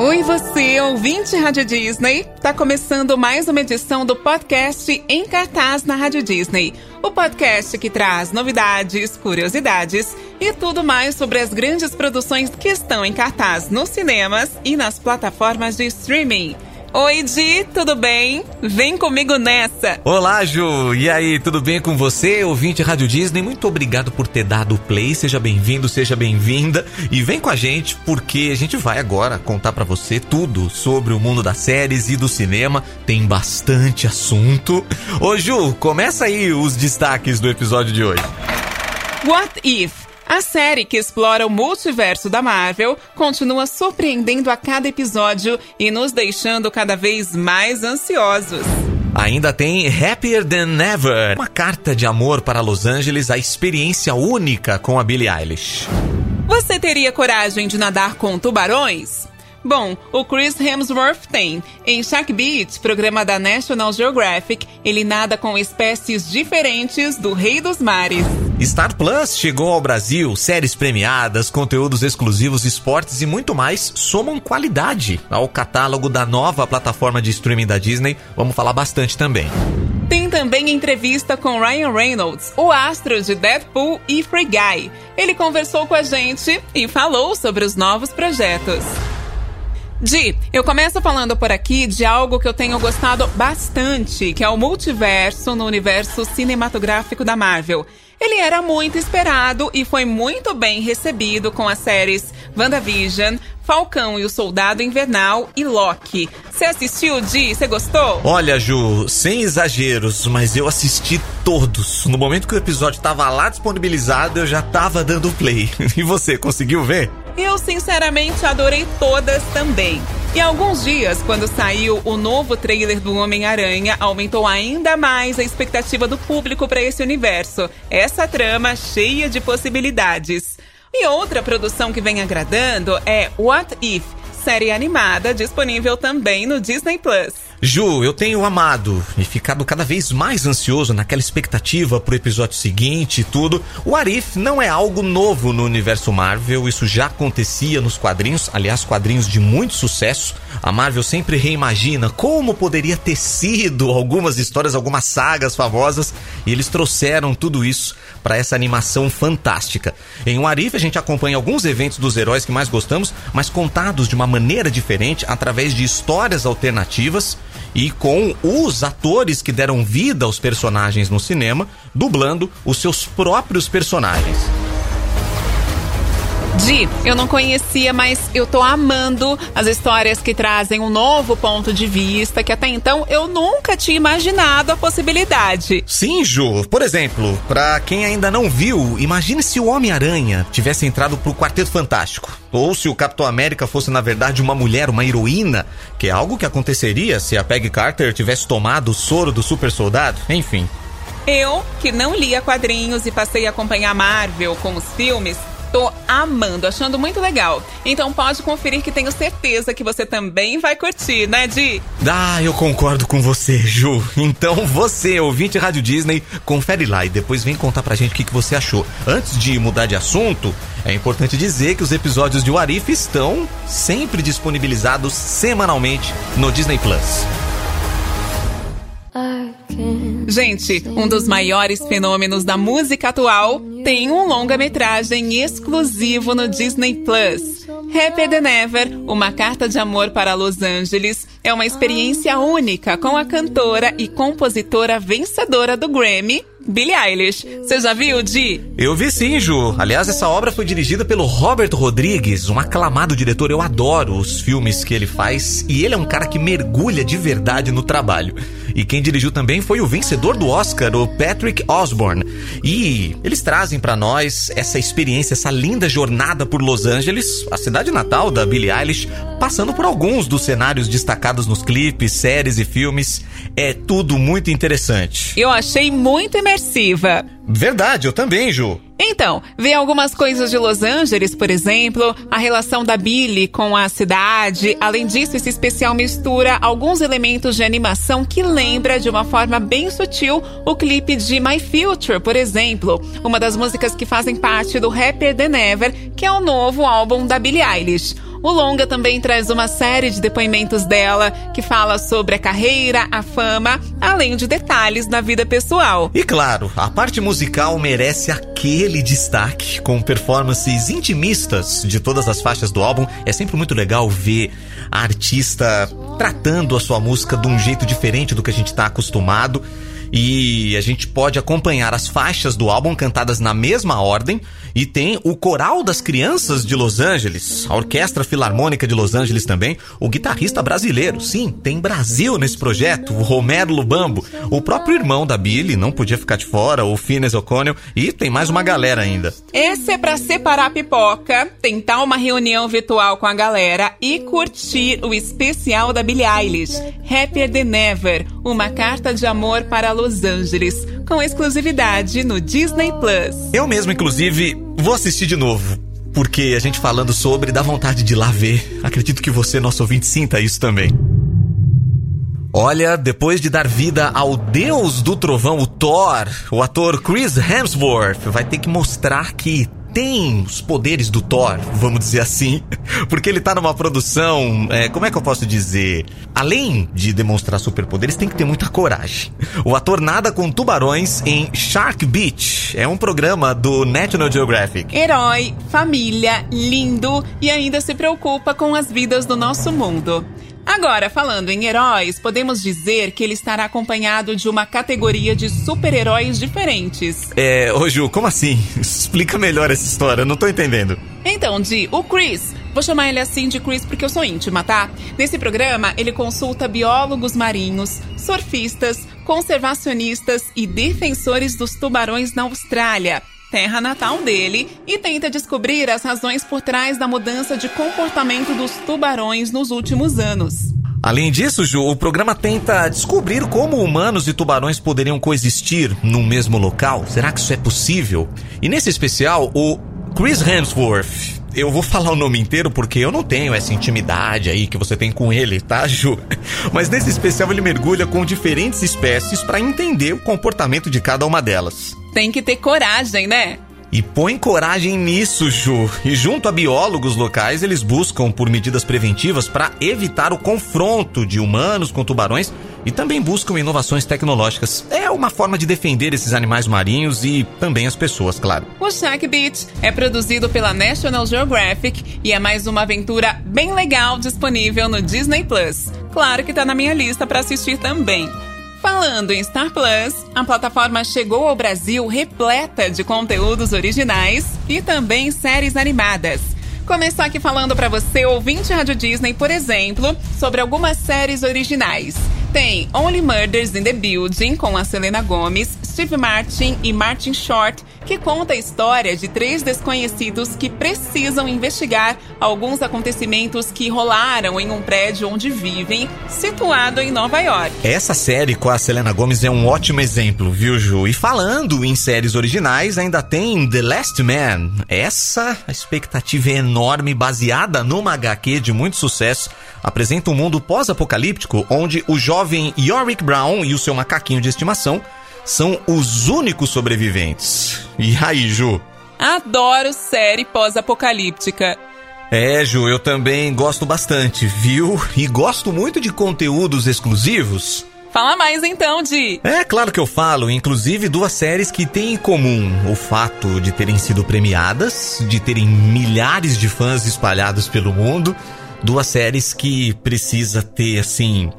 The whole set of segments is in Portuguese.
Oi, você, ouvinte Rádio Disney. Tá começando mais uma edição do podcast Em Cartaz na Rádio Disney. O podcast que traz novidades, curiosidades e tudo mais sobre as grandes produções que estão em cartaz nos cinemas e nas plataformas de streaming. Oi, Di, tudo bem? Vem comigo nessa! Olá, Ju! E aí, tudo bem com você, ouvinte Rádio Disney? Muito obrigado por ter dado o play. Seja bem-vindo, seja bem-vinda. E vem com a gente, porque a gente vai agora contar para você tudo sobre o mundo das séries e do cinema. Tem bastante assunto. Ô, Ju, começa aí os destaques do episódio de hoje. What If? A série que explora o multiverso da Marvel continua surpreendendo a cada episódio e nos deixando cada vez mais ansiosos. Ainda tem Happier Than Ever, uma carta de amor para Los Angeles, a experiência única com a Billie Eilish. Você teria coragem de nadar com tubarões? Bom, o Chris Hemsworth tem. Em Shark Beat, programa da National Geographic, ele nada com espécies diferentes do Rei dos Mares. Star Plus chegou ao Brasil, séries premiadas, conteúdos exclusivos, esportes e muito mais somam qualidade ao catálogo da nova plataforma de streaming da Disney. Vamos falar bastante também. Tem também entrevista com Ryan Reynolds, o astro de Deadpool e Free Guy. Ele conversou com a gente e falou sobre os novos projetos. Di, eu começo falando por aqui de algo que eu tenho gostado bastante, que é o multiverso no universo cinematográfico da Marvel. Ele era muito esperado e foi muito bem recebido com as séries WandaVision, Falcão e o Soldado Invernal e Loki. Você assistiu, Di? Você gostou? Olha, Ju, sem exageros, mas eu assisti todos. No momento que o episódio estava lá disponibilizado, eu já tava dando play. E você, conseguiu ver? Eu sinceramente adorei todas também. E alguns dias, quando saiu o novo trailer do Homem-Aranha, aumentou ainda mais a expectativa do público para esse universo. Essa trama cheia de possibilidades. E outra produção que vem agradando é What If, série animada disponível também no Disney Plus. Ju, eu tenho amado e ficado cada vez mais ansioso naquela expectativa pro episódio seguinte e tudo. O Arif não é algo novo no universo Marvel, isso já acontecia nos quadrinhos, aliás, quadrinhos de muito sucesso. A Marvel sempre reimagina como poderia ter sido algumas histórias, algumas sagas famosas, e eles trouxeram tudo isso para essa animação fantástica. Em O Arif a gente acompanha alguns eventos dos heróis que mais gostamos, mas contados de uma maneira diferente através de histórias alternativas e com os atores que deram vida aos personagens no cinema, dublando os seus próprios personagens. Di, eu não conhecia, mas eu tô amando as histórias que trazem um novo ponto de vista que até então eu nunca tinha imaginado a possibilidade. Sim, Ju. Por exemplo, para quem ainda não viu, imagine se o Homem-Aranha tivesse entrado pro Quarteto Fantástico. Ou se o Capitão América fosse, na verdade, uma mulher, uma heroína, que é algo que aconteceria se a Peggy Carter tivesse tomado o soro do super soldado. Enfim. Eu, que não lia quadrinhos e passei a acompanhar Marvel com os filmes, Tô amando, achando muito legal. Então pode conferir que tenho certeza que você também vai curtir, né, Di? Ah, eu concordo com você, Ju. Então você, ouvinte Rádio Disney, confere lá e depois vem contar pra gente o que, que você achou. Antes de mudar de assunto, é importante dizer que os episódios de Warif estão sempre disponibilizados semanalmente no Disney Plus. Gente, um dos maiores fenômenos da música atual tem um longa-metragem exclusivo no Disney Plus. Happy Than Ever, uma carta de amor para Los Angeles, é uma experiência única com a cantora e compositora vencedora do Grammy, Billie Eilish. Você já viu, Di? Eu vi sim, Ju. Aliás, essa obra foi dirigida pelo Robert Rodrigues, um aclamado diretor. Eu adoro os filmes que ele faz e ele é um cara que mergulha de verdade no trabalho. E quem dirigiu também foi o vencedor do Oscar, o Patrick Osborne. E eles trazem para nós essa experiência, essa linda jornada por Los Angeles, a cidade natal da Billie Eilish, passando por alguns dos cenários destacados nos clipes, séries e filmes. É tudo muito interessante. Eu achei muito imersiva. Verdade, eu também, Ju. Então, vê algumas coisas de Los Angeles, por exemplo, a relação da Billy com a cidade. Além disso, esse especial mistura alguns elementos de animação que lembra de uma forma bem sutil o clipe de My Future, por exemplo, uma das músicas que fazem parte do Happier Than Ever, que é o novo álbum da Billie Eilish. O longa também traz uma série de depoimentos dela que fala sobre a carreira, a fama, além de detalhes da vida pessoal. E claro, a parte musical merece aquele destaque com performances intimistas de todas as faixas do álbum. É sempre muito legal ver a artista tratando a sua música de um jeito diferente do que a gente está acostumado e a gente pode acompanhar as faixas do álbum cantadas na mesma ordem e tem o Coral das Crianças de Los Angeles, a Orquestra Filarmônica de Los Angeles também, o guitarrista brasileiro, sim, tem Brasil nesse projeto, o Romero Lubambo, o próprio irmão da Billy não podia ficar de fora, o Fines O'Connell e tem mais uma galera ainda. Esse é para separar a pipoca, tentar uma reunião virtual com a galera e curtir o especial da Billie Eilish, Happier Than Ever, uma carta de amor para Los Angeles, com exclusividade no Disney Plus. Eu mesmo, inclusive, vou assistir de novo. Porque a gente falando sobre dá vontade de ir lá ver. Acredito que você, nosso ouvinte, sinta isso também. Olha, depois de dar vida ao deus do trovão, o Thor, o ator Chris Hemsworth vai ter que mostrar que tem os poderes do Thor, vamos dizer assim, porque ele tá numa produção, é, como é que eu posso dizer? Além de demonstrar superpoderes, tem que ter muita coragem. O ator nada com tubarões em Shark Beach. É um programa do National Geographic. Herói, família, lindo e ainda se preocupa com as vidas do nosso mundo. Agora, falando em heróis, podemos dizer que ele estará acompanhado de uma categoria de super-heróis diferentes. É, ô Ju, como assim? Explica melhor essa história, não tô entendendo. Então, Di, o Chris. Vou chamar ele assim de Chris porque eu sou íntima, tá? Nesse programa, ele consulta biólogos marinhos, surfistas, conservacionistas e defensores dos tubarões na Austrália terra natal dele, e tenta descobrir as razões por trás da mudança de comportamento dos tubarões nos últimos anos. Além disso, Ju, o programa tenta descobrir como humanos e tubarões poderiam coexistir no mesmo local. Será que isso é possível? E nesse especial, o Chris Hemsworth. Eu vou falar o nome inteiro porque eu não tenho essa intimidade aí que você tem com ele, tá, Ju? Mas nesse especial ele mergulha com diferentes espécies para entender o comportamento de cada uma delas. Tem que ter coragem, né? E põe coragem nisso, Ju. E junto a biólogos locais, eles buscam por medidas preventivas para evitar o confronto de humanos com tubarões e também buscam inovações tecnológicas. É uma forma de defender esses animais marinhos e também as pessoas, claro. O Shark Beach é produzido pela National Geographic e é mais uma aventura bem legal disponível no Disney Plus. Claro que tá na minha lista para assistir também. Falando em Star Plus, a plataforma chegou ao Brasil repleta de conteúdos originais e também séries animadas. Começar aqui falando para você, ouvinte Rádio Disney, por exemplo, sobre algumas séries originais. Tem Only Murders in the Building, com a Selena Gomez, Steve Martin e Martin Short, que conta a história de três desconhecidos que precisam investigar alguns acontecimentos que rolaram em um prédio onde vivem, situado em Nova York. Essa série com a Selena Gomez é um ótimo exemplo, viu, Ju? E falando em séries originais, ainda tem The Last Man. Essa expectativa é enorme, baseada numa HQ de muito sucesso. Apresenta um mundo pós-apocalíptico onde o jovem Yorick Brown e o seu macaquinho de estimação são os únicos sobreviventes. E aí, Ju? Adoro série pós-apocalíptica. É, Ju, eu também gosto bastante, viu? E gosto muito de conteúdos exclusivos. Fala mais então, Di. É claro que eu falo, inclusive duas séries que têm em comum o fato de terem sido premiadas, de terem milhares de fãs espalhados pelo mundo, duas séries que precisa ter assim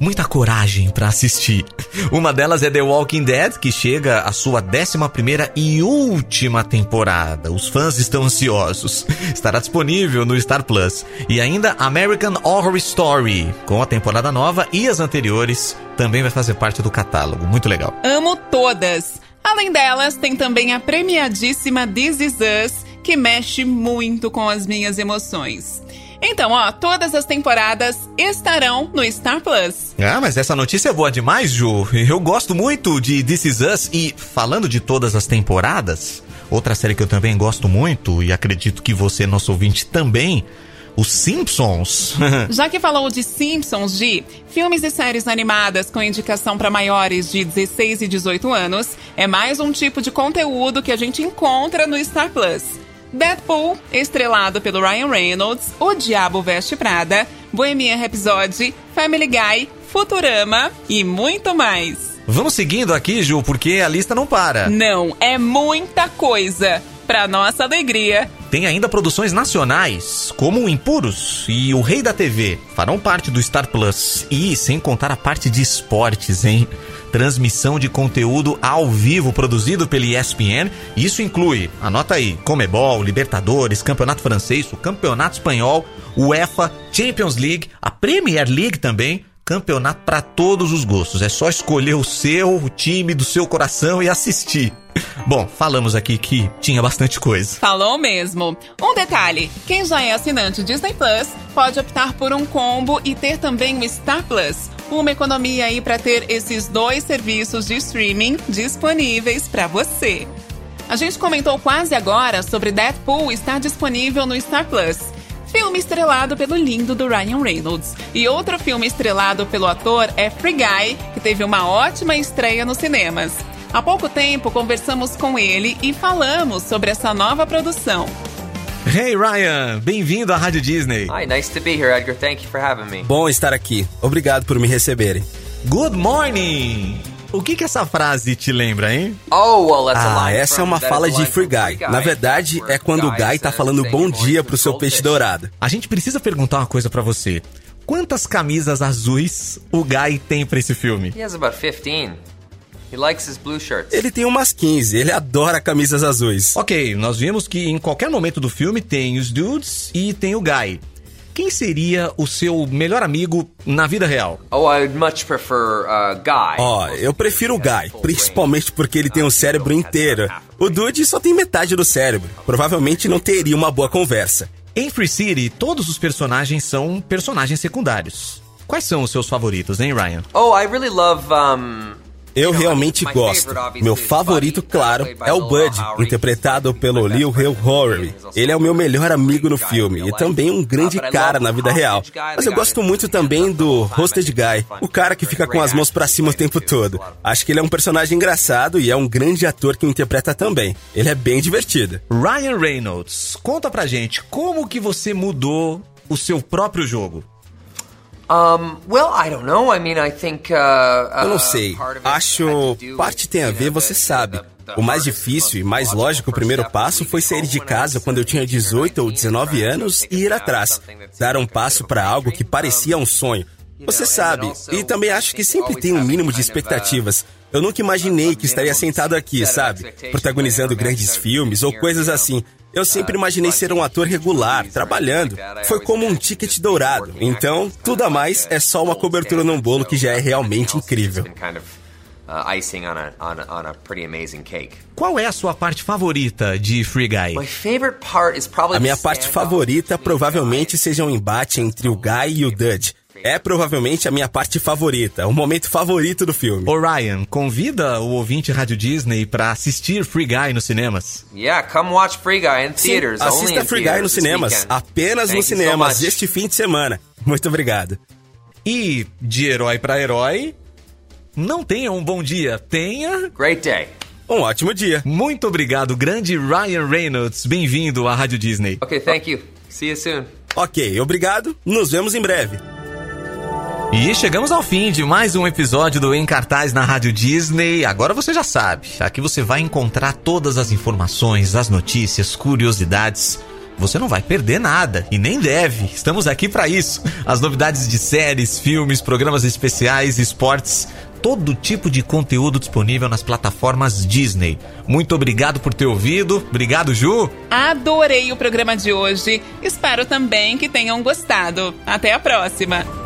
muita coragem para assistir. Uma delas é The Walking Dead, que chega à sua 11 e última temporada. Os fãs estão ansiosos. Estará disponível no Star Plus. E ainda American Horror Story, com a temporada nova e as anteriores, também vai fazer parte do catálogo. Muito legal. Amo todas. Além delas, tem também a premiadíssima This Is Us, que mexe muito com as minhas emoções. Então, ó, todas as temporadas estarão no Star Plus. Ah, mas essa notícia é boa demais, Ju. Eu gosto muito de This Is Us e falando de todas as temporadas, outra série que eu também gosto muito e acredito que você, nosso ouvinte, também. Os Simpsons. Já que falou de Simpsons, de filmes e séries animadas com indicação para maiores de 16 e 18 anos, é mais um tipo de conteúdo que a gente encontra no Star Plus. Deadpool, estrelado pelo Ryan Reynolds, O Diabo Veste Prada, Bohemian Rhapsody, Family Guy, Futurama e muito mais. Vamos seguindo aqui, Ju, porque a lista não para. Não, é muita coisa. Para nossa alegria. Tem ainda produções nacionais, como Impuros e O Rei da TV, farão parte do Star Plus. E sem contar a parte de esportes, hein? Transmissão de conteúdo ao vivo produzido pela ESPN. Isso inclui, anota aí, Comebol, Libertadores, Campeonato Francês, o Campeonato Espanhol, UEFA, Champions League, a Premier League também campeonato para todos os gostos. É só escolher o seu, o time do seu coração e assistir. Bom, falamos aqui que tinha bastante coisa. Falou mesmo. Um detalhe: quem já é assinante Disney Plus pode optar por um combo e ter também o Star Plus. Uma economia aí para ter esses dois serviços de streaming disponíveis para você. A gente comentou quase agora sobre Deadpool estar disponível no Star Plus filme estrelado pelo lindo do Ryan Reynolds. E outro filme estrelado pelo ator é Free Guy, que teve uma ótima estreia nos cinemas. Há pouco tempo conversamos com ele e falamos sobre essa nova produção. Hey Ryan, bem-vindo à Rádio Disney. Hi, nice to be here, Edgar. Thank you for having me. Bom estar aqui. Obrigado por me receberem. Good morning. O que que essa frase te lembra, hein? Oh, well, that's ah, essa é uma fala de Free Guy. Na verdade, é quando o Guy tá falando bom dia pro seu peixe dourado. A gente precisa perguntar uma coisa para você. Quantas camisas azuis o Guy tem para esse filme? He has about 15. He likes his blue shirts. Ele tem umas 15, ele adora camisas azuis. Ok, nós vimos que em qualquer momento do filme tem os dudes e tem o Guy quem seria o seu melhor amigo na vida real? Oh, I would much prefer uh, Guy. Ó, oh, eu prefiro o Guy, principalmente porque ele tem o um cérebro inteiro. O Dude só tem metade do cérebro. Provavelmente não teria uma boa conversa. Em Free City, todos os personagens são personagens secundários. Quais são os seus favoritos, hein, Ryan? Oh, I really love um eu realmente gosto. Meu favorito, claro, é o Bud, interpretado pelo Lil Hale Horry. Ele é o meu melhor amigo no filme e também um grande cara na vida real. Mas eu gosto muito também do Hosted Guy, o cara que fica com as mãos para cima o tempo todo. Acho que ele é um personagem engraçado e é um grande ator que interpreta também. Ele é bem divertido. Ryan Reynolds, conta pra gente como que você mudou o seu próprio jogo. Eu não sei. Acho parte tem a ver, você sabe. O mais difícil e mais lógico primeiro passo foi sair de casa quando eu tinha 18 ou 19 anos e ir atrás. Dar um passo para algo que parecia um sonho. Você sabe, e também acho que sempre tem um mínimo de expectativas. Eu nunca imaginei que estaria sentado aqui, sabe? Protagonizando grandes filmes ou coisas assim. Eu sempre imaginei ser um ator regular, trabalhando. Foi como um ticket dourado. Então, tudo a mais é só uma cobertura num bolo que já é realmente incrível. Qual é a sua parte favorita de Free Guy? A minha parte favorita provavelmente seja um embate entre o Guy e o Dudge. É provavelmente a minha parte favorita, o momento favorito do filme. Ryan, convida o ouvinte Rádio Disney para assistir Free Guy nos cinemas. Yeah, come watch Free Guy in theaters. Sim, assista Free Guy nos cinemas, apenas nos cinemas so este fim de semana. Muito obrigado. E de herói para herói, não tenha um bom dia, tenha Great day. Um ótimo dia. Muito obrigado, grande Ryan Reynolds. Bem-vindo à Rádio Disney. Ok, thank you. See you soon. Ok, obrigado. Nos vemos em breve. E chegamos ao fim de mais um episódio do Em Cartaz na Rádio Disney. Agora você já sabe, aqui você vai encontrar todas as informações, as notícias, curiosidades. Você não vai perder nada e nem deve. Estamos aqui para isso. As novidades de séries, filmes, programas especiais, esportes, todo tipo de conteúdo disponível nas plataformas Disney. Muito obrigado por ter ouvido. Obrigado, Ju. Adorei o programa de hoje. Espero também que tenham gostado. Até a próxima.